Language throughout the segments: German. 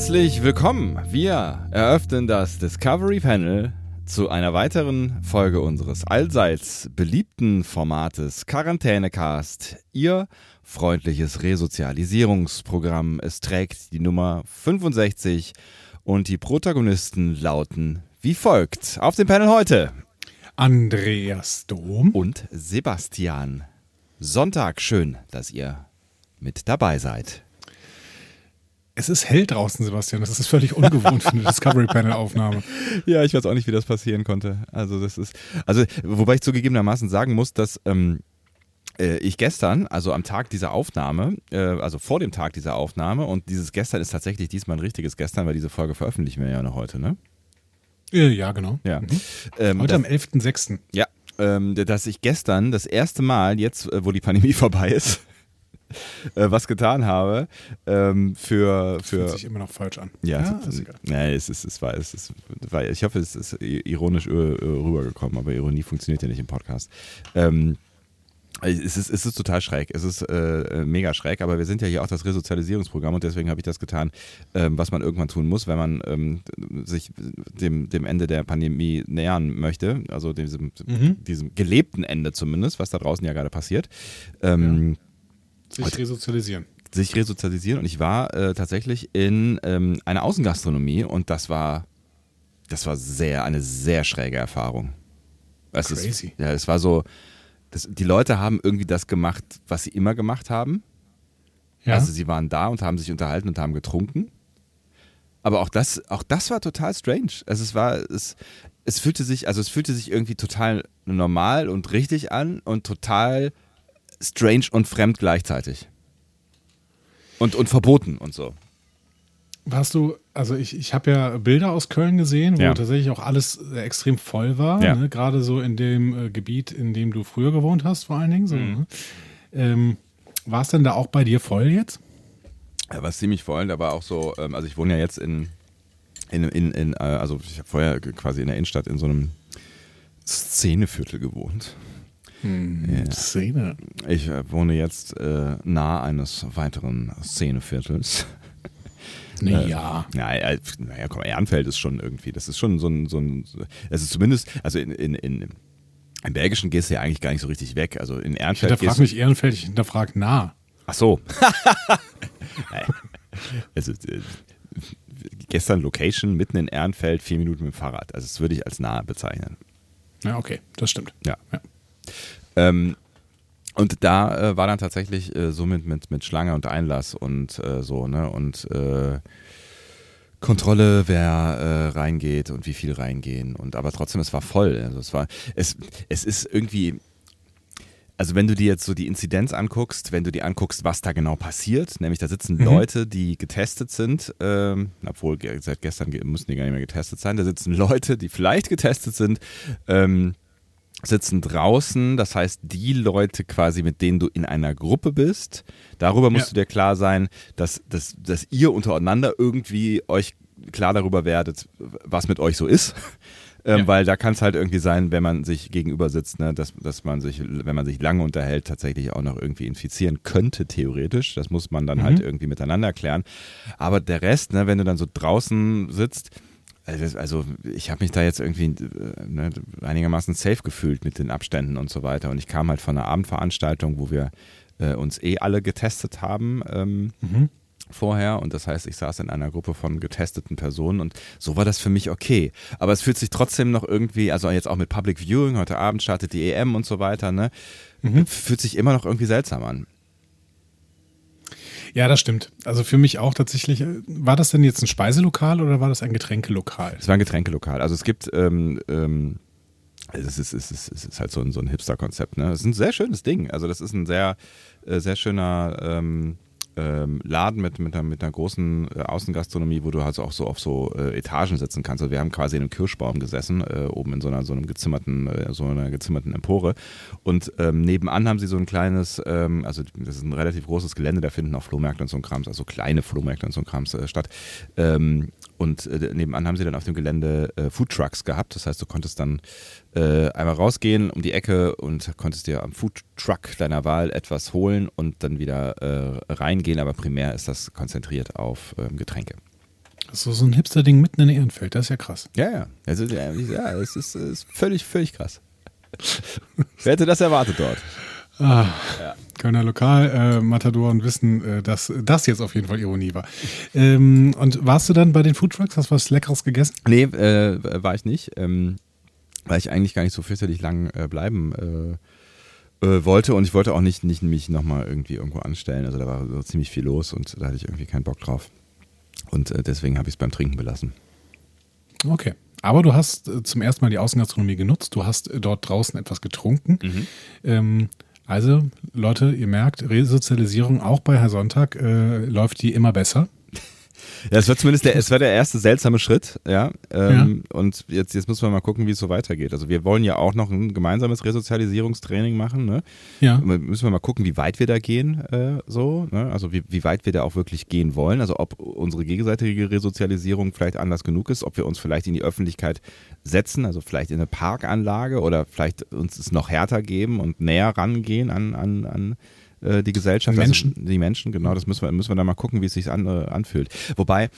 Herzlich willkommen. Wir eröffnen das Discovery Panel zu einer weiteren Folge unseres allseits beliebten Formates Quarantänecast. Ihr freundliches Resozialisierungsprogramm. Es trägt die Nummer 65 und die Protagonisten lauten wie folgt. Auf dem Panel heute Andreas Dom und Sebastian Sonntag. Schön, dass ihr mit dabei seid. Es ist hell draußen, Sebastian. Das ist völlig ungewohnt für eine Discovery Panel Aufnahme. Ja, ich weiß auch nicht, wie das passieren konnte. Also das ist, also wobei ich zugegebenermaßen sagen muss, dass ähm, äh, ich gestern, also am Tag dieser Aufnahme, äh, also vor dem Tag dieser Aufnahme, und dieses gestern ist tatsächlich diesmal ein richtiges gestern, weil diese Folge veröffentlichen wir ja noch heute, ne? Ja, genau. Ja. Mhm. Ähm, Heute das, am 11.06. Ja, ähm, dass ich gestern das erste Mal, jetzt äh, wo die Pandemie vorbei ist, äh, was getan habe ähm, für für Fühlt sich immer noch falsch an. ja, ist es, egal. nee, es ist es war es ist, war, ich hoffe es ist ironisch äh, rübergekommen, aber Ironie funktioniert ja nicht im Podcast. Ähm, es ist, es ist total schräg. Es ist äh, mega schräg, aber wir sind ja hier auch das Resozialisierungsprogramm und deswegen habe ich das getan, ähm, was man irgendwann tun muss, wenn man ähm, sich dem, dem Ende der Pandemie nähern möchte. Also diesem, Mhm. diesem gelebten Ende zumindest, was da draußen ja gerade passiert. Ähm, Sich resozialisieren. sich resozialisieren und ich war äh, tatsächlich in ähm, einer Außengastronomie und das war das war sehr eine sehr schräge Erfahrung. Es Crazy. Ist, ja, es war so, das, die Leute haben irgendwie das gemacht, was sie immer gemacht haben. Ja. Also sie waren da und haben sich unterhalten und haben getrunken. Aber auch das, auch das war total strange. Also es war, es, es fühlte sich, also es fühlte sich irgendwie total normal und richtig an und total strange und fremd gleichzeitig. Und, und verboten und so. Warst du, also ich, ich habe ja Bilder aus Köln gesehen, wo Ja. tatsächlich auch alles extrem voll war. Ja. Ne? Gerade so in dem äh, Gebiet, in dem du früher gewohnt hast, vor allen Dingen. So, Mhm. ne? ähm, war es denn da auch bei dir voll jetzt? Ja, war ziemlich voll. Da war auch so, ähm, also ich wohne ja jetzt in, in, in, in äh, also ich habe vorher quasi in der Innenstadt in so einem Szeneviertel gewohnt. Ja. Szene. Ich äh, wohne jetzt äh, nah eines weiteren Szeneviertels. Nee, Äh, ja. Ja, ja, naja, komm, Ehrenfeld ist schon irgendwie, das ist schon so ein, so ein es ist zumindest, also in, in, in, im Belgischen gehst du ja eigentlich gar nicht so richtig weg. Also in Ich Ehrenfeld hinterfrag gehst mich Ehrenfeld, ich hinterfrag nah. Ach so. also, äh, gestern Location mitten in Ehrenfeld, vier Minuten mit dem Fahrrad. Also das würde ich als nahe bezeichnen. Ja, okay, das stimmt. Ja. Ja. Ähm, und da äh, war dann tatsächlich äh, so mit, mit, mit Schlange und Einlass und äh, so, ne? Und äh, Kontrolle, wer äh, reingeht und wie viel reingehen. Und aber trotzdem, es war voll. Also es war, es, es ist irgendwie. Also wenn du dir jetzt so die Inzidenz anguckst, wenn du dir anguckst, was da genau passiert, nämlich da sitzen Mhm. Leute, die getestet sind, ähm, obwohl seit gestern ge- müssen die gar nicht mehr getestet sein, da sitzen Leute, die vielleicht getestet sind, ähm, sitzen draußen, das heißt die Leute quasi, mit denen du in einer Gruppe bist, darüber musst Ja. du dir klar sein, dass, dass, dass ihr untereinander irgendwie euch klar darüber werdet, was mit euch so ist. Ähm, Ja. Weil da kann es halt irgendwie sein, wenn man sich gegenüber sitzt, ne, dass, dass man sich, wenn man sich lange unterhält, tatsächlich auch noch irgendwie infizieren könnte, theoretisch. Das muss man dann Mhm. halt irgendwie miteinander klären. Aber der Rest, ne, wenn du dann so draußen sitzt, also, also ich habe mich da jetzt irgendwie äh, ne, einigermaßen safe gefühlt mit den Abständen und so weiter. Und ich kam halt von einer Abendveranstaltung, wo wir äh, uns eh alle getestet haben ähm, Mhm. vorher. Und das heißt, ich saß in einer Gruppe von getesteten Personen und so war das für mich okay. Aber es fühlt sich trotzdem noch irgendwie, also jetzt auch mit Public Viewing, heute Abend startet die EM und so weiter, ne? Fühlt sich immer noch irgendwie seltsam an. Ja, das stimmt. Also für mich auch tatsächlich. War das denn jetzt ein Speiselokal oder war das ein Getränkelokal? Es war ein Getränkelokal. Also es gibt, ähm, ähm, es ist, es ist, es ist halt so ein, so ein Hipster-Konzept. Ne? Es ist ein sehr schönes Ding. Also das ist ein sehr, äh, sehr schöner ähm, ähm, Laden mit, mit, einer, mit einer großen äh, Außengastronomie, wo du halt auch so auf so äh, Etagen sitzen kannst. Also wir haben quasi in einem Kirschbaum gesessen, äh, oben in so einer so einem gezimmerten, äh, so einer gezimmerten Empore. Und ähm, nebenan haben sie so ein kleines, ähm, also das ist ein relativ großes Gelände, da finden auch Flohmärkte und so ein Krams, also kleine Flohmärkte und so ein Krams äh, statt. Und äh, nebenan haben sie dann auf dem Gelände äh, Foodtrucks gehabt. Das heißt, du konntest dann äh, einmal rausgehen um die Ecke und konntest dir am Foodtruck deiner Wahl etwas holen und dann wieder äh, reingehen. Aber primär ist das konzentriert auf ähm, Getränke. So, so ein Hipster-Ding mitten in Ehrenfeld, das ist ja krass. Ja, ja. Also, ja, ja es ist, ist völlig, völlig krass. Wer hätte das erwartet dort? Ah, ja. Kölner Lokal-Matadoren äh, wissen, äh, dass das jetzt auf jeden Fall Ironie war. Ähm, und warst du dann bei den Foodtrucks? Hast du was Leckeres gegessen? Nee, äh, war ich nicht. Ähm, weil ich eigentlich gar nicht so fürchterlich lang äh, bleiben äh, äh, wollte und ich wollte auch nicht, nicht mich nochmal irgendwie irgendwo anstellen. Also da war so ziemlich viel los und da hatte ich irgendwie keinen Bock drauf. Und deswegen habe ich es beim Trinken belassen. Okay. Aber du hast zum ersten Mal die Außengastronomie genutzt. Du hast dort draußen etwas getrunken. Mhm. Ähm, also, Leute, ihr merkt, Resozialisierung auch bei Herr Sonntag äh, läuft die immer besser. Ja, es war zumindest der, es war der erste seltsame Schritt, ja. Ähm, ja. Und jetzt, jetzt müssen wir mal gucken, wie es so weitergeht. Also wir wollen ja auch noch ein gemeinsames Resozialisierungstraining machen, ne? Ja. Müssen wir mal gucken, wie weit wir da gehen, äh, so, ne? Also wie, wie weit wir da auch wirklich gehen wollen. Also ob unsere gegenseitige Resozialisierung vielleicht anders genug ist, ob wir uns vielleicht in die Öffentlichkeit setzen, also vielleicht in eine Parkanlage oder vielleicht uns es noch härter geben und näher rangehen an, an, an äh, die Gesellschaft. Die Menschen. Also die Menschen, genau, das müssen wir, müssen wir dann mal gucken, wie es sich an, äh, anfühlt. Wobei,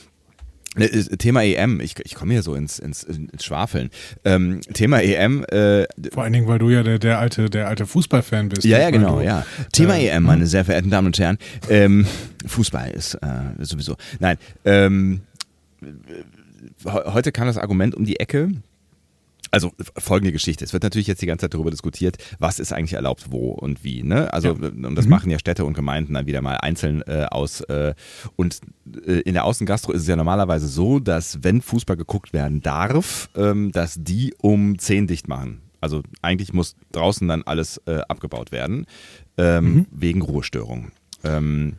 äh, Thema EM, ich, ich komme hier so ins, ins, ins Schwafeln. Ähm, Thema EM. Äh, Vor allen Dingen, weil du ja der, der alte, der alte Fußballfan bist. Ja, ja, genau, du, ja. Thema äh, EM, meine hm? sehr verehrten Damen und Herren. Ähm, Fußball ist äh, sowieso. Nein. Ähm, heute kam das Argument um die Ecke, also folgende Geschichte. Es wird natürlich jetzt die ganze Zeit darüber diskutiert, was ist eigentlich erlaubt, wo und wie. Ne? Also ja. und das mhm. machen ja Städte und Gemeinden dann wieder mal einzeln äh, aus. Äh, und äh, in der Außengastro ist es ja normalerweise so, dass wenn Fußball geguckt werden darf, ähm, dass die um 10 dicht machen. Also eigentlich muss draußen dann alles äh, abgebaut werden ähm, mhm. wegen Ruhestörung. Ähm,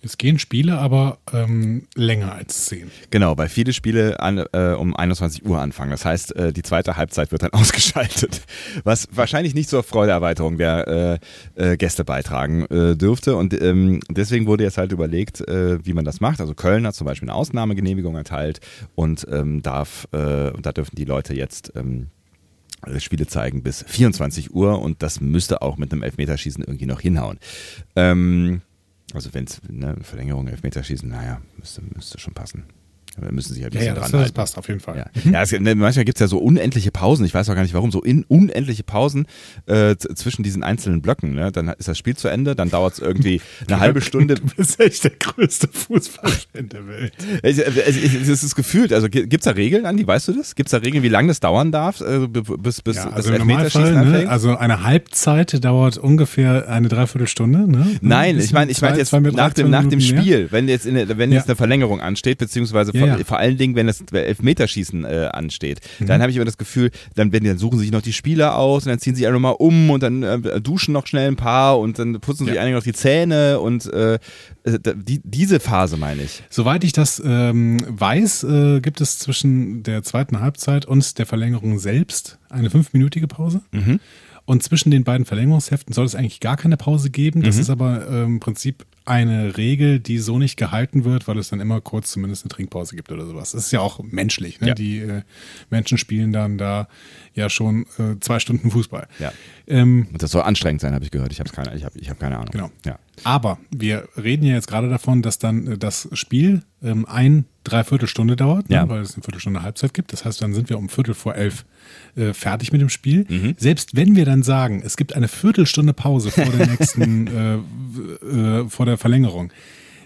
es gehen Spiele aber ähm, länger als 10. Genau, weil viele Spiele an, äh, um 21 Uhr anfangen. Das heißt, äh, die zweite Halbzeit wird dann ausgeschaltet. Was wahrscheinlich nicht zur Freudeerweiterung der äh, äh, Gäste beitragen äh, dürfte. Und ähm, deswegen wurde jetzt halt überlegt, äh, wie man das macht. Also Köln hat zum Beispiel eine Ausnahmegenehmigung erteilt und ähm, darf, und da dürfen die Leute jetzt ähm, Spiele zeigen bis 24 Uhr und das müsste auch mit einem Elfmeterschießen irgendwie noch hinhauen. Ähm, also wenn es ne, Verlängerung, Elfmeterschießen, naja, müsste, müsste schon passen. Müssen sie halt ein bisschen ja, ja, dran das, das passt auf jeden Fall. Ja, ja es, ne, manchmal gibt es ja so unendliche Pausen, ich weiß auch gar nicht warum, so in, unendliche Pausen äh, zwischen diesen einzelnen Blöcken. Ne? Dann ist das Spiel zu Ende, dann dauert es irgendwie eine halbe Stunde. Du bist echt der größte Fußballfan der Welt. Es, es, es ist gefühlt, also gibt es da Regeln, Andi, weißt du das? Gibt es da Regeln, wie lange das dauern darf, äh, bis, bis ja, also das Elfmeterschießen ne, anfängt? Also eine Halbzeit dauert ungefähr eine Dreiviertelstunde. Ne? Nein, ich meine ich mein jetzt nach dem, nach dem Spiel, wenn jetzt, in, wenn jetzt eine Verlängerung ansteht, beziehungsweise vor, vor allen Dingen, wenn das Elfmeterschießen äh, ansteht. Mhm. Dann habe ich immer das Gefühl, dann, wenn, dann suchen sich noch die Spieler aus und dann ziehen sie alle mal um und dann äh, duschen noch schnell ein paar und dann putzen ja. sich einige noch die Zähne und äh, äh, die, diese Phase meine ich. Soweit ich das ähm, weiß, äh, gibt es zwischen der zweiten Halbzeit und der Verlängerung selbst eine fünfminütige Pause. Mhm. Und zwischen den beiden Verlängerungsheften soll es eigentlich gar keine Pause geben. Das mhm. ist aber äh, im Prinzip eine Regel, die so nicht gehalten wird, weil es dann immer kurz zumindest eine Trinkpause gibt oder sowas. Das ist ja auch menschlich. Ne? Ja. Die äh, Menschen spielen dann da ja schon äh, zwei Stunden Fußball. Ja. Ähm, Und das soll anstrengend sein, habe ich gehört. Ich habe keine, ich hab, ich hab keine Ahnung. Genau. Ja. Aber wir reden ja jetzt gerade davon, dass dann äh, das Spiel ähm, ein Dreiviertelstunde dauert, ne? ja. weil es eine Viertelstunde Halbzeit gibt. Das heißt, dann sind wir um Viertel vor elf äh, fertig mit dem Spiel. Mhm. Selbst wenn wir dann sagen, es gibt eine Viertelstunde Pause vor der nächsten, äh, äh, vor der Verlängerung,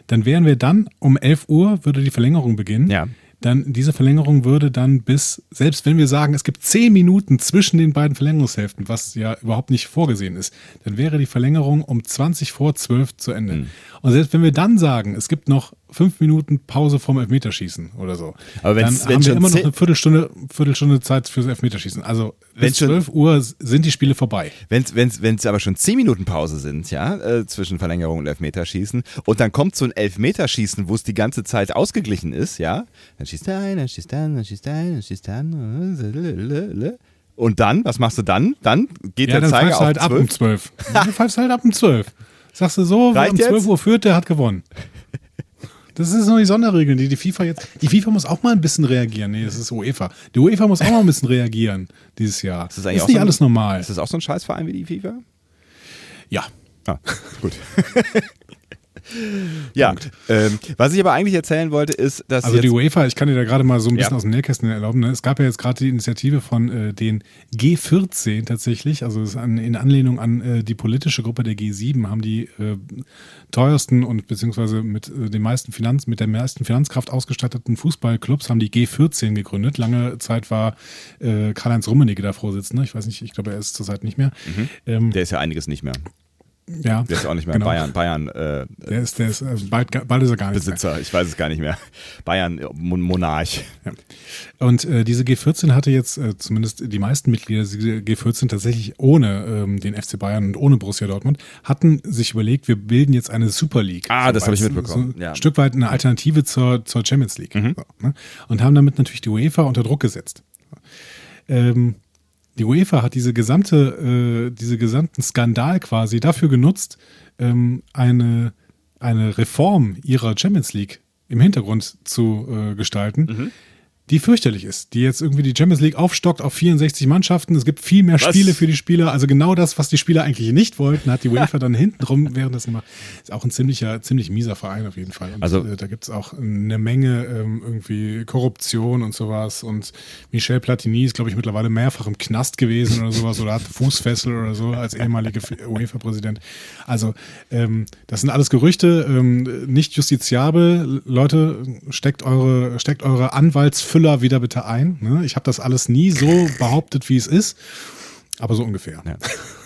dann wären wir dann um 11 Uhr, würde die Verlängerung beginnen. Ja. Dann diese Verlängerung würde dann bis, selbst wenn wir sagen, es gibt 10 Minuten zwischen den beiden Verlängerungshälften, was ja überhaupt nicht vorgesehen ist, dann wäre die Verlängerung um 20 vor 12 zu Ende. Mhm. Und selbst wenn wir dann sagen, es gibt noch fünf Minuten Pause vorm Elfmeterschießen oder so. Aber dann wenn haben wir immer noch zehn- eine Viertelstunde, Viertelstunde Zeit fürs Elfmeterschießen. Also Wenn bis schon- 12 Uhr sind die Spiele vorbei. Wenn es aber schon 10 Minuten Pause sind, ja, äh, zwischen Verlängerung und Elfmeterschießen, und dann kommt so ein Elfmeterschießen, wo es die ganze Zeit ausgeglichen ist, ja, dann schießt er ein, dann schießt er ein, dann schießt er ein, dann schießt er ein. Und dann, was machst du dann? Dann geht Ja, der dann Zeiger auf du halt ab um 12. 12. Dann pfeifst du halt ab um 12. Sagst du so, wer um 12 jetzt? Uhr führt, der hat gewonnen. Das ist noch die Sonderregeln, die die FIFA jetzt. Die FIFA muss auch mal ein bisschen reagieren. Nee, das ist UEFA. Die UEFA muss auch mal ein bisschen reagieren dieses Jahr. Ist Das das eigentlich ist nicht so ein- alles normal. Ist das auch so ein Scheißverein wie die FIFA? Ja. Ah, gut. ja, ähm, was ich aber eigentlich erzählen wollte, ist, dass Also die UEFA, ich kann dir da gerade mal so ein bisschen Ja. aus dem Nähkästchen erlauben. Ne? Es gab ja jetzt gerade die Initiative von äh, den G14 tatsächlich, also an, in Anlehnung an äh, die politische Gruppe der G7 haben die äh, teuersten und beziehungsweise mit äh, den meisten Finanz, mit der meisten Finanzkraft ausgestatteten Fußballclubs haben die G14 gegründet. Lange Zeit war äh, Karl-Heinz Rummenigge da Vorsitzender. Ich weiß nicht, ich glaube, er ist zurzeit nicht mehr. Ähm, der ist ja einiges nicht mehr. Ja, Der ist auch nicht mehr genau. Bayern, Bayern äh, Der ist, der ist, also bald, bald ist er gar nicht mehr. Besitzer, ich weiß es gar nicht mehr. Bayern äh, Mon Monarch. Ja. Und äh, diese G14 hatte jetzt äh, zumindest die meisten Mitglieder dieser G14 tatsächlich ohne ähm, den FC Bayern und ohne Borussia Dortmund hatten sich überlegt, wir bilden jetzt eine Super League. Ah, das habe ich mitbekommen, So ein ja. Mhm. Stück weit eine Alternative zur, zur Champions League. So, ne? Und haben damit natürlich die UEFA unter Druck gesetzt. Ähm, die UEFA hat diese gesamte, äh, diese gesamten Skandal quasi dafür genutzt, ähm, eine, eine Reform ihrer Champions League im Hintergrund zu äh, gestalten, Mhm. Die fürchterlich ist, die jetzt irgendwie die Champions League aufstockt auf 64 Mannschaften. Es gibt viel mehr Was? Spiele für die Spieler. Also genau das, was die Spieler eigentlich nicht wollten, hat die UEFA dann hintenrum währenddessen gemacht. Ist auch ein ziemlicher, ziemlich mieser Verein auf jeden Fall. Und Also- äh, da gibt es auch eine Menge ähm, irgendwie Korruption und sowas. Und Michel Platini ist, glaube ich, mittlerweile mehrfach im Knast gewesen oder sowas oder hat Fußfessel oder so als ehemaliger UEFA-Präsident. Also ähm, das sind alles Gerüchte, ähm, nicht justiziabel. Leute, steckt eure, steckt eure Anwaltsfüller wieder bitte ein. Ne? Ich habe das alles nie so behauptet, wie es ist. Aber so ungefähr. Ja.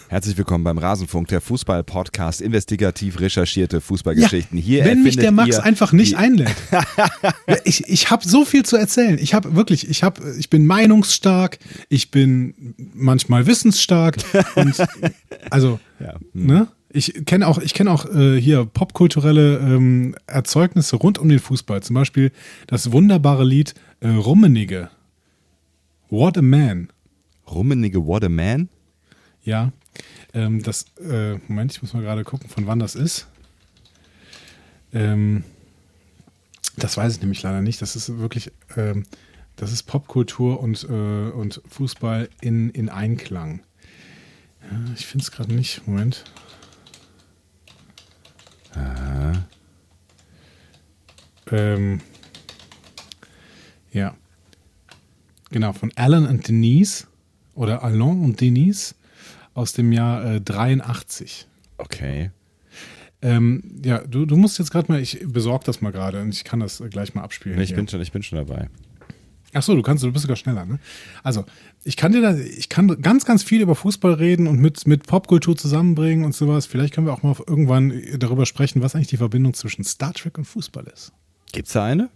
Herzlich willkommen beim Rasenfunk, der Fußball-Podcast, investigativ recherchierte Fußballgeschichten. Hier wenn mich der Max einfach nicht einlädt. Ja, ich ich habe so viel zu erzählen. Ich habe wirklich, ich habe, ich bin meinungsstark, ich bin manchmal wissensstark und also, Ja. ne? Ich kenne auch, ich kenne auch äh, hier popkulturelle ähm, Erzeugnisse rund um den Fußball. Zum Beispiel das wunderbare Lied äh, Rummenigge. What a Man. Rummenigge What a Man? Ja, ähm, das, äh, Moment, ich muss mal gerade gucken, von wann das ist. Ähm, das weiß ich nämlich leider nicht. Das ist wirklich, ähm, das ist Popkultur und, äh, und Fußball in, in Einklang. Ja, ich finde es gerade nicht. Moment. Ähm, ja. Genau, von Alan und Denise oder Alain und Denise aus dem Jahr äh, 83. Okay. Ähm, ja, du, du musst jetzt gerade mal, ich besorge das mal gerade und ich kann das äh, gleich mal abspielen. Ich hier. bin, schon, ich bin schon dabei. Ach so, du kannst, du bist sogar schneller, ne? Also, ich kann dir da, ich kann ganz, ganz viel über Fußball reden und mit, mit Popkultur zusammenbringen und sowas. Vielleicht können wir auch mal irgendwann darüber sprechen, was eigentlich die Verbindung zwischen Star Trek und Fußball ist. Gibt's da eine?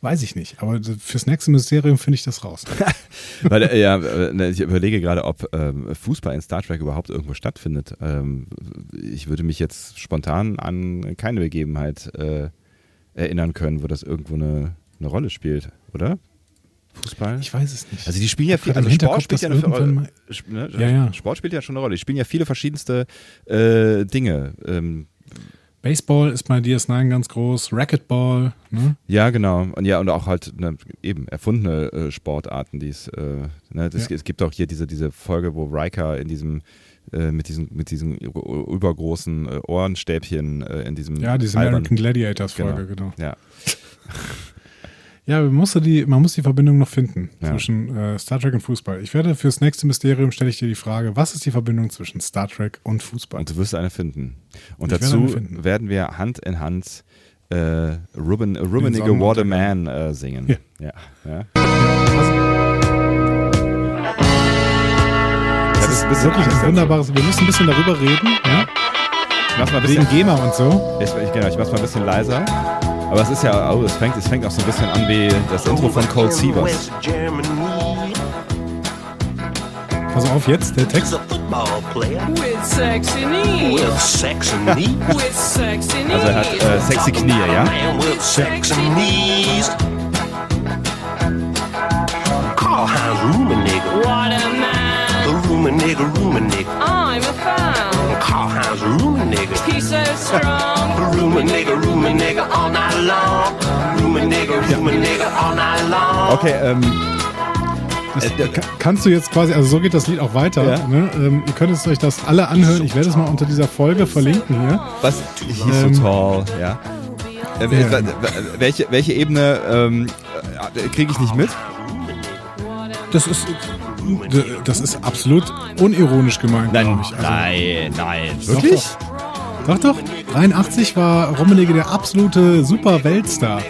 Weiß ich nicht, aber fürs nächste Mysterium finde ich das raus. Weil, äh, ja, äh, ich überlege gerade, ob ähm, Fußball in Star Trek überhaupt irgendwo stattfindet. Ähm, ich würde mich jetzt spontan an keine Begebenheit äh, erinnern können, wo das irgendwo eine, eine Rolle spielt, oder? Fußball? Ich weiß es nicht. Also die spielen ja viel, also Sport spielt ja, eine Sp- ne? Ja, ja. Sport spielt ja schon eine Rolle. Die spielen ja viele verschiedenste äh, Dinge. Ähm, Baseball ist bei DS9 ganz groß, Racquetball, ne? ja, genau. Und ja, und auch halt ne, eben erfundene äh, Sportarten, die es, äh, ne, das, Ja. es gibt auch hier diese, diese Folge, wo Riker in diesem äh, mit diesen, mit diesen übergroßen äh, Ohrenstäbchen äh, in diesem Ja, diese American Gladiators Folge, genau. Ja. Ja, man muss die, man muss die Verbindung noch finden Ja. zwischen äh, Star Trek und Fußball. Ich werde fürs nächste Mysterium stelle ich dir die Frage, was ist die Verbindung zwischen Star Trek und Fußball? Und du wirst eine finden. Und Ich werde dazu eine finden. werden wir Hand in Hand äh, Ruben, Rummenigge Sonnenuntergang. What a Man äh, singen. Ja. Ja. ja. Das ist ist wirklich ein wunderbares. Wir müssen ein bisschen darüber reden, ja? Ich mach's mal ein Wegen bisschen, GEMA und so. ich, ich, genau, ich mach's mal ein bisschen leiser. Aber es ist ja, oh, es fängt, es fängt auch so ein bisschen an wie das Intro von Cold Sievers. Pass auf jetzt, der Text. With sexy knees. With sexy knees. With sexy knees. Also er hat äh, sexy Knie, ja? Sexy knees. Karlheinz Rummenigge. What a man. The Rummenigge, Rummenigge. I'm a fan. Karlheinz Rummenigge. He's so strong. Rummenigge, Rummenigge all night long. Rummenigge, Rummenigge all night long. Okay, ähm, Das, ka- kannst du jetzt quasi, also so geht das Lied auch weiter. Ja. Ne? Ähm, ihr könnt es euch das alle anhören. Ich werde es mal unter dieser Folge verlinken hier. was hieß Ähm, so toll, ja? Ähm, Ja. welche, welche Ebene ähm, äh, kriege ich nicht mit? Das ist, das ist absolut unironisch gemeint, ich. Also, nein, nein. Wirklich? Doch, doch. 83 war Rummenigge der absolute Super-Weltstar.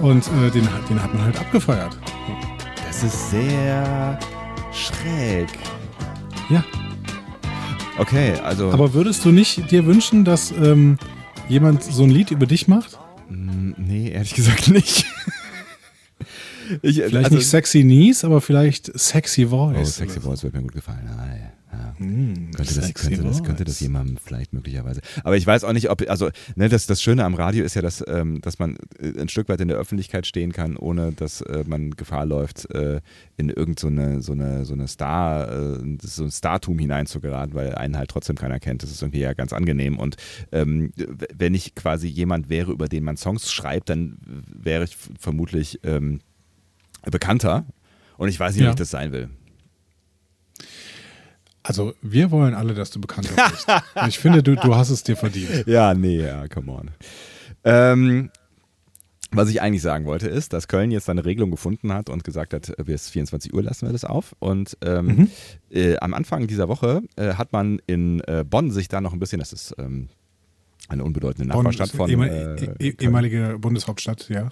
So. Und äh, den, hat- den hat man halt abgefeiert. Das ist sehr schräg. Ja. Okay, also. Aber würdest du nicht dir wünschen, dass ähm, jemand so ein Lied über dich macht? nee, ehrlich gesagt nicht. Ich, Vielleicht also, nicht Sexy Knees, aber vielleicht Sexy Voice. Oh, Sexy Voice wird mir gut gefallen. Ah, ja. Ja. könnte, das, könnte, das, könnte das jemandem vielleicht möglicherweise. Aber ich weiß auch nicht, ob, also, ne, das, das Schöne am Radio ist ja, dass, ähm, dass man äh, ein Stück weit in der Öffentlichkeit stehen kann, ohne dass äh, man Gefahr läuft, äh, in irgend so eine, so eine, so eine Star, äh, so ein Startum hineinzugeraten, weil einen halt trotzdem keiner kennt. Das ist irgendwie ja ganz angenehm. Und ähm, wenn ich quasi jemand wäre, über den man Songs schreibt, dann wäre ich vermutlich ähm, bekannter. Und ich weiß nicht, Ja. ob ich das sein will. Also wir wollen alle, dass du bekannter bist. Ich finde, du, du hast es dir verdient. Ja, nee, ja, come on. Ähm, was ich eigentlich sagen wollte, ist, dass Köln jetzt eine Regelung gefunden hat und gesagt hat, bis 24 Uhr lassen wir das auf. Und ähm, äh, am Anfang dieser Woche äh, hat man in äh, Bonn sich da noch ein bisschen, das ist ähm, eine unbedeutende Nachbarstadt von ehemal- äh, eh- Köln. ehemalige Bundeshauptstadt, ja.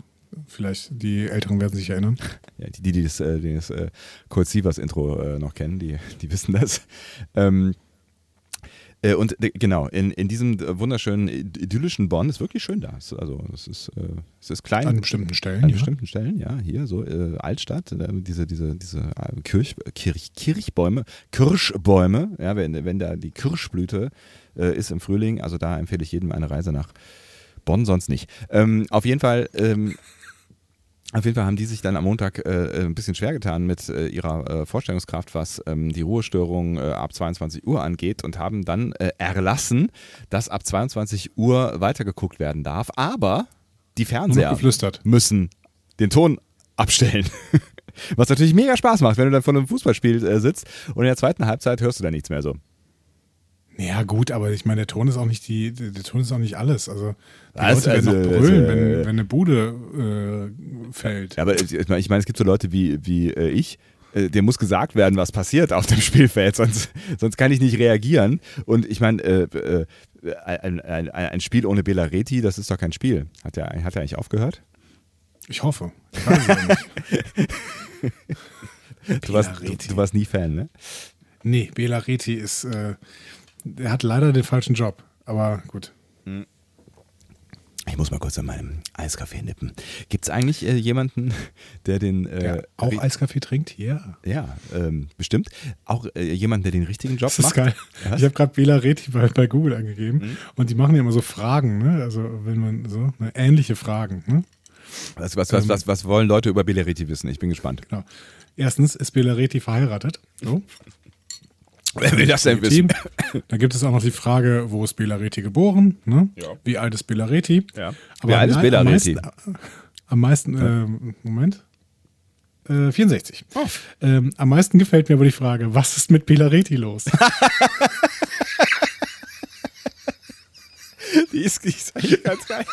Vielleicht die Älteren werden sich erinnern. Ja, die, die das, äh, die das äh, Cold Sievers Intro äh, noch kennen, die, die wissen das. Ähm, äh, und genau, in, in diesem wunderschönen, id- idyllischen Bonn ist wirklich schön da. Es, also es ist, äh, es ist klein. An bestimmten Stellen, An ja. bestimmten Stellen, ja. Hier, so äh, Altstadt, diese, diese, diese äh, Kirch, Kirch, Kirchbäume, Kirschbäume, ja, wenn, wenn da die Kirschblüte ist im Frühling, also da empfehle ich jedem eine Reise nach Bonn, sonst nicht. Ähm, auf jeden Fall ähm, auf jeden Fall haben die sich dann am Montag äh, ein bisschen schwer getan mit äh, ihrer äh, Vorstellungskraft, was ähm, die Ruhestörung äh, ab 22 Uhr angeht und haben dann äh, erlassen, dass ab 22 Uhr weitergeguckt werden darf. Aber die Fernseher müssen den Ton abstellen. Was natürlich mega Spaß macht, wenn du dann vor einem Fußballspiel äh, sitzt und in der zweiten Halbzeit hörst du dann nichts mehr so. Ja, gut, aber ich meine, der Ton ist auch nicht die, der Ton ist auch nicht alles. Also die Was? Leute werden Also, auch brüllen, also, wenn, äh, wenn eine Bude äh, fällt. Ja, aber ich meine, ich, mein, es gibt so Leute wie, wie äh, ich, äh, dem muss gesagt werden, was passiert auf dem Spielfeld, sonst, sonst kann ich nicht reagieren. Und ich meine, äh, äh, ein, ein, ein Spiel ohne Belareti, das ist doch kein Spiel. Hat er hat eigentlich aufgehört? Ich hoffe. Ich weiß es ja nicht. Du warst, du, du warst nie Fan, ne? Nee, Bela Reti ist, äh, der hat leider den falschen Job. Aber gut. Ich muss mal kurz an meinem Eiskaffee nippen. Gibt es eigentlich äh, jemanden, der den. Äh, Der auch Eiskaffee trinkt? Ja. Ja, ähm, bestimmt. Auch äh, jemanden, der den richtigen Job Das ist macht. geil. Was? Ich habe gerade Bela Reti bei, bei Google angegeben und die machen ja immer so Fragen, ne? Also wenn man so, ne? ähnliche Fragen, ne? Was, was, was, was, was wollen Leute über Belareti wissen? Ich bin gespannt. Genau. Erstens ist Bela Reti verheiratet. So. Wer will das denn wissen? Team. Da gibt es auch noch die Frage, wo ist Bela Reti geboren? Ne? Ja. Wie alt ist Bela Reti? Ja. Aber Wie alt ist am- Bela am meisten- Am meisten, ähm, Moment. Äh, 64. Oh. Ähm, am meisten gefällt mir aber die Frage, was ist mit Bela Reti los? Die ist, die ist eigentlich ganz geil.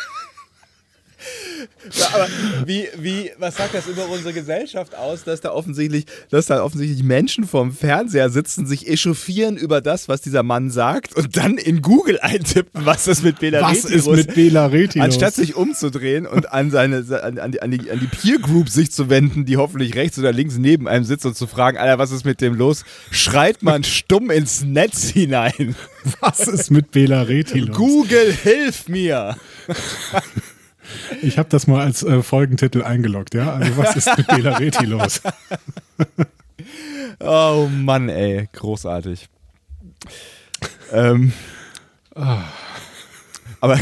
Ja, aber wie, wie, was sagt das über unsere Gesellschaft aus, dass da offensichtlich, dass da offensichtlich Menschen vorm Fernseher sitzen, sich echauffieren über das, was dieser Mann sagt und dann in Google eintippen, was das mit Bela was Reti ist mit Bela Reti Anstatt sich umzudrehen und an, seine, an, an, die, an, die, an die Peer Group sich zu wenden, die hoffentlich rechts oder links neben einem sitzt und zu fragen, Alter, was ist mit dem los? Schreit man stumm ins Netz hinein. Was ist mit Bela Reti los? Google, hilf mir! Ich habe das mal als äh, Folgentitel eingeloggt, ja? Also was ist mit Bela Reti los? Oh Mann, ey, großartig. ähm, aber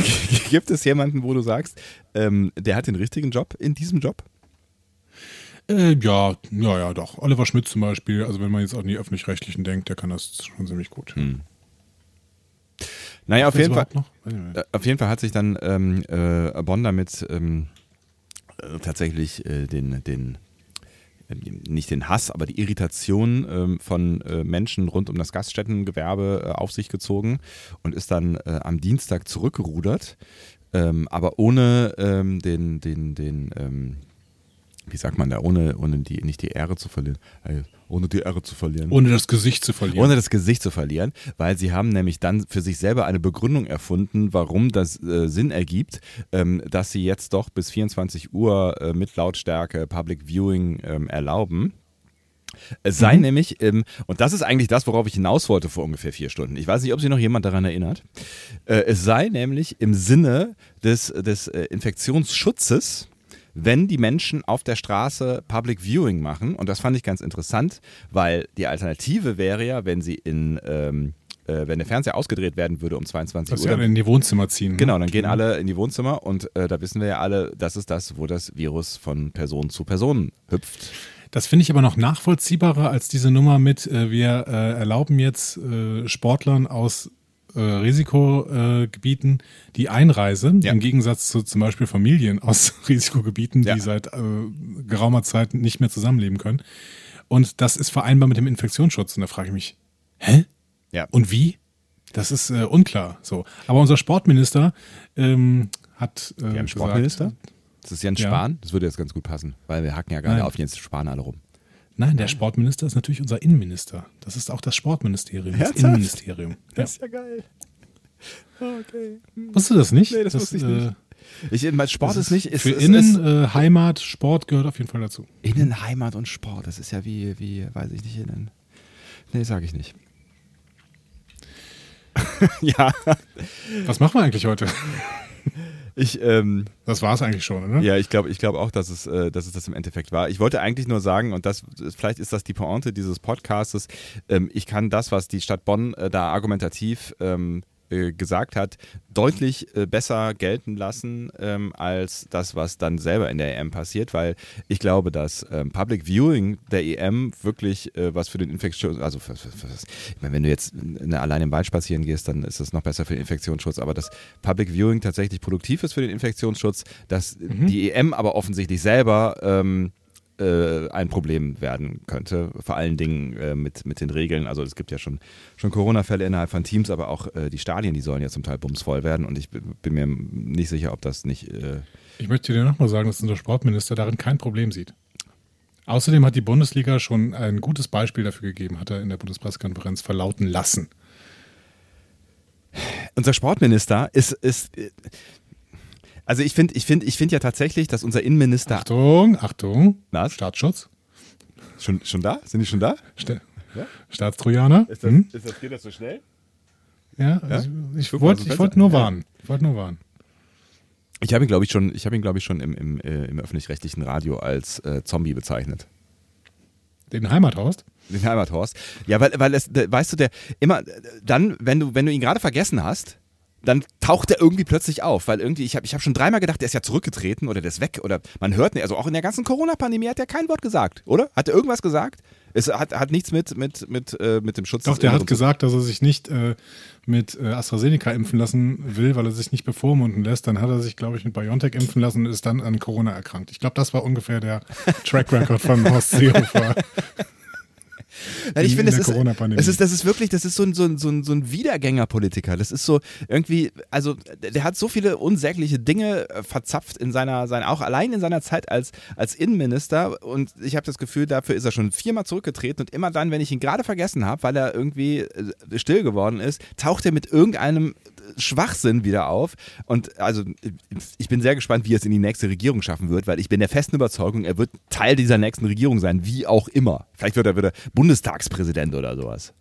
gibt es jemanden, wo du sagst, ähm, der hat den richtigen Job in diesem Job? Äh, ja, ja, ja, doch. Oliver Schmidt zum Beispiel, also wenn man jetzt an die Öffentlich-Rechtlichen denkt, der kann das schon ziemlich gut. Naja, auf jeden Fall. Äh, Auf jeden Fall hat sich dann ähm, äh, Bonn damit ähm, äh, tatsächlich äh, den, den ähm, nicht den Hass, aber die Irritation ähm, von äh, Menschen rund um das Gaststättengewerbe äh, auf sich gezogen und ist dann äh, am Dienstag zurückgerudert, ähm, aber ohne ähm, den, den, den, ähm, wie sagt man da, ohne, ohne die, nicht die Ehre zu verlieren, äh, ohne die Ehre zu verlieren. Ohne das Gesicht zu verlieren. Ohne das Gesicht zu verlieren, weil sie haben nämlich dann für sich selber eine Begründung erfunden, warum das äh, Sinn ergibt, ähm, dass sie jetzt doch bis 24 Uhr äh, mit Lautstärke Public Viewing ähm, erlauben. Es sei nämlich, ähm, und das ist eigentlich das, worauf ich hinaus wollte vor ungefähr vier Stunden. Ich weiß nicht, ob sich noch jemand daran erinnert. Äh, es sei nämlich im Sinne des, des äh, Infektionsschutzes, wenn die Menschen auf der Straße Public Viewing machen. Und das fand ich ganz interessant, weil die Alternative wäre ja, wenn sie in, ähm, äh, wenn der Fernseher ausgedreht werden würde um 22 dass Uhr. sie dann- alle in die Wohnzimmer ziehen. ne? Genau, dann gehen alle in die Wohnzimmer und äh, da wissen wir ja alle, das ist das, wo das Virus von Person zu Person hüpft. Das finde ich aber noch nachvollziehbarer als diese Nummer mit, äh, wir äh, erlauben jetzt äh, Sportlern aus äh, Risikogebieten die Einreise, Ja. im Gegensatz zu zum Beispiel Familien aus Risikogebieten, Ja. die seit äh, geraumer Zeit nicht mehr zusammenleben können. Und das ist vereinbar mit dem Infektionsschutz. Und da frage ich mich, hä? Ja. Und wie? Das ist äh, unklar. So. Aber unser Sportminister ähm, hat äh, Wir haben gesagt, Sportminister? Das ist Jens Ja. Spahn. Das würde jetzt ganz gut passen, weil wir hacken ja gerade Nein. auf Jens Spahn alle rum. Nein, der Sportminister ist natürlich unser Innenminister. Das ist auch das Sportministerium, das Ernsthaft? Innenministerium. Ja. ist ja geil. Okay. Wusstest du das nicht? Nee, das wusste ich äh, nicht. Ich, mein Sport ist nicht. Ist, für ist, Innen, ist äh, Heimat, Sport gehört auf jeden Fall dazu. Innen, Heimat und Sport. Das ist ja wie, wie, weiß ich nicht, Innen. Nee, sage ich nicht. ja, Was machen wir eigentlich heute? ich, ähm, Das war es eigentlich schon, oder? Ja, ich glaube ich glaub auch, dass es, äh, dass es das im Endeffekt war. Ich wollte eigentlich nur sagen, und das vielleicht ist das die Pointe dieses Podcastes, ähm, ich kann das, was die Stadt Bonn äh, da argumentativ ähm, äh, gesagt hat, deutlich äh, besser gelten lassen ähm, als das, was dann selber in der EM passiert, weil ich glaube, dass ähm, Public Viewing der EM wirklich äh, was für den Infektions... Also, für, für, für, ich meine, wenn du jetzt äh, allein im Wald spazieren gehst, dann ist das noch besser für den Infektionsschutz, aber dass Public Viewing tatsächlich produktiv ist für den Infektionsschutz, dass die EM aber offensichtlich selber ähm, äh, ein Problem werden könnte. Vor allen Dingen äh, mit, mit den Regeln. Also es gibt ja schon, schon Corona-Fälle innerhalb von Teams, aber auch äh, die Stadien, die sollen ja zum Teil bumsvoll werden und ich bin mir nicht sicher, ob das nicht. Äh, Ich möchte dir nochmal sagen, dass unser Sportminister darin kein Problem sieht. Außerdem hat die Bundesliga schon ein gutes Beispiel dafür gegeben, hat er in der Bundespressekonferenz verlauten lassen. unser Sportminister ist. ist also ich finde ich find, ich find ja tatsächlich, dass unser Innenminister. Achtung, Achtung, Was? Staatsschutz, Schon, schon da? Sind die schon da? Sta Staatstrojaner. Ist Hm? ist das, geht das so schnell? Ja, also ich wollte ich wollte Fenster. nur Ja. warnen. Ich wollte nur warnen. Ich habe ihn, glaube ich, schon, ich ihn, glaube ich, schon im, im, äh, im öffentlich-rechtlichen Radio als äh, Zombie bezeichnet. Den Heimathorst? Den Heimathorst. Ja, weil, weil es, weißt du, der immer äh, dann, wenn du, wenn du ihn gerade vergessen hast, dann taucht er irgendwie plötzlich auf, weil irgendwie, ich habe ich hab schon dreimal gedacht, der ist ja zurückgetreten oder der ist weg oder man hört nicht, also auch in der ganzen Corona-Pandemie hat er kein Wort gesagt, oder? Hat er irgendwas gesagt? Es hat, hat nichts mit, mit, mit, äh, mit dem Schutz Doch, der hat gesagt, dass er sich nicht äh, mit äh, AstraZeneca impfen lassen will, weil er sich nicht bevormunden lässt. Dann hat er sich, glaube ich, mit BioNTech impfen lassen und ist dann an Corona erkrankt. Ich glaube, das war ungefähr der Track Record von Horst Seehofer. Nein, ich in- finde, in es der ist, das ist wirklich, das ist so ein, so ein, so ein, so ein Wiedergängerpolitiker. Das ist so irgendwie, also der hat so viele unsägliche Dinge äh, verzapft in seiner, seiner auch allein in seiner Zeit als, als Innenminister. Und ich habe das Gefühl, dafür ist er schon viermal zurückgetreten. Und immer dann, wenn ich ihn gerade vergessen habe, weil er irgendwie äh, still geworden ist, taucht er mit irgendeinem Schwachsinn wieder auf. Und also ich bin sehr gespannt, wie er es in die nächste Regierung schaffen wird, weil ich bin der festen Überzeugung, er wird Teil dieser nächsten Regierung sein, wie auch immer. Vielleicht wird er wieder Bundestagspräsident oder sowas.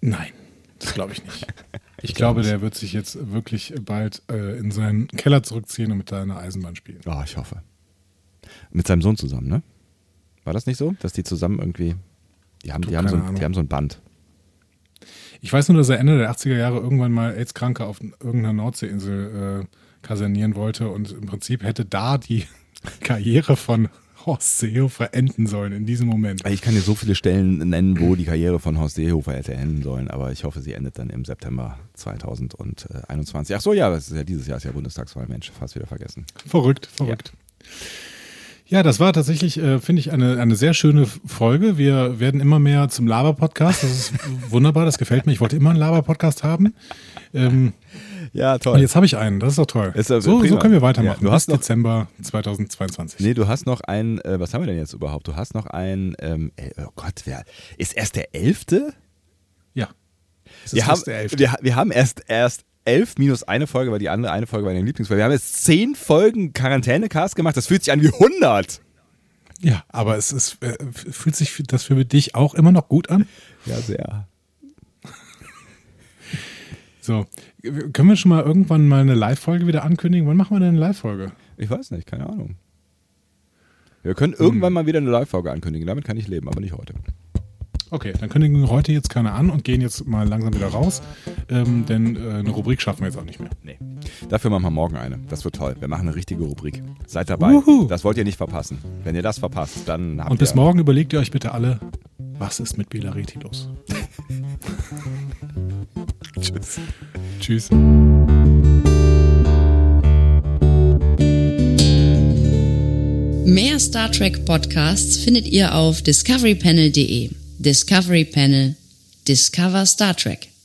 Nein, das glaube ich nicht. Ich glaube, der wird sich jetzt wirklich bald äh, in seinen Keller zurückziehen und mit seiner Eisenbahn spielen. Oh, ich hoffe. Mit seinem Sohn zusammen, ne? War das nicht so, dass die zusammen irgendwie. Die haben, Du, die haben, so, ein- die haben so ein Band. Ich weiß nur, dass er Ende der 80er Jahre irgendwann mal AIDS-Kranke auf irgendeiner Nordseeinsel äh, kasernieren wollte und im Prinzip hätte da die Karriere von Horst Seehofer enden sollen in diesem Moment. Ich kann dir so viele Stellen nennen, wo die Karriere von Horst Seehofer hätte enden sollen, aber ich hoffe, sie endet dann im September 2021. Ach so, ja, das ist ja dieses Jahr ist ja Bundestagswahl, Mensch, fast wieder vergessen. Verrückt, verrückt. Ja, das war tatsächlich, äh, finde ich, eine, eine sehr schöne Folge. Wir werden immer mehr zum Laber-Podcast. Das ist wunderbar, das gefällt mir. Ich wollte immer einen Laber-Podcast haben. Ähm, Ja, und toll. jetzt habe ich einen. Das ist doch toll. Ist ja so, so können wir weitermachen. Ja, du hast noch- Dezember 2022. Nee, du hast noch ein, äh, was haben wir denn jetzt überhaupt? Du hast noch ein, ähm, äh, oh Gott, wer, ist erst der elfte? Ja. Ist Wir haben, erst der 11.. wir, wir haben erst, erst elf minus eine Folge, weil die andere eine Folge war deine Lieblingsfolge. Wir haben jetzt zehn Folgen Quarantäne-Cast gemacht. Das fühlt sich an wie 100. Ja, aber es ist, äh, fühlt sich das für dich auch immer noch gut an? Ja, sehr. So, können wir schon mal irgendwann mal eine Live-Folge wieder ankündigen? Wann machen wir denn eine Live-Folge? Ich weiß nicht, keine Ahnung. Wir können irgendwann mal wieder eine Live-Folge ankündigen. Damit kann ich leben, aber nicht heute. Okay, dann kündigen wir heute jetzt keine an und gehen jetzt mal langsam wieder raus, ähm, denn äh, eine Rubrik schaffen wir jetzt auch nicht mehr. Nee. Dafür machen wir morgen eine. Das wird toll. Wir machen eine richtige Rubrik. Seid dabei. Wuhu. Das wollt ihr nicht verpassen. Wenn ihr das verpasst, dann habt Und bis ihr morgen überlegt ihr euch bitte alle, was ist mit Belareti los? Tschüss. Tschüss. Mehr Star Trek Podcasts findet ihr auf discoverypanel.de. Discovery Panel. Discover Star Trek.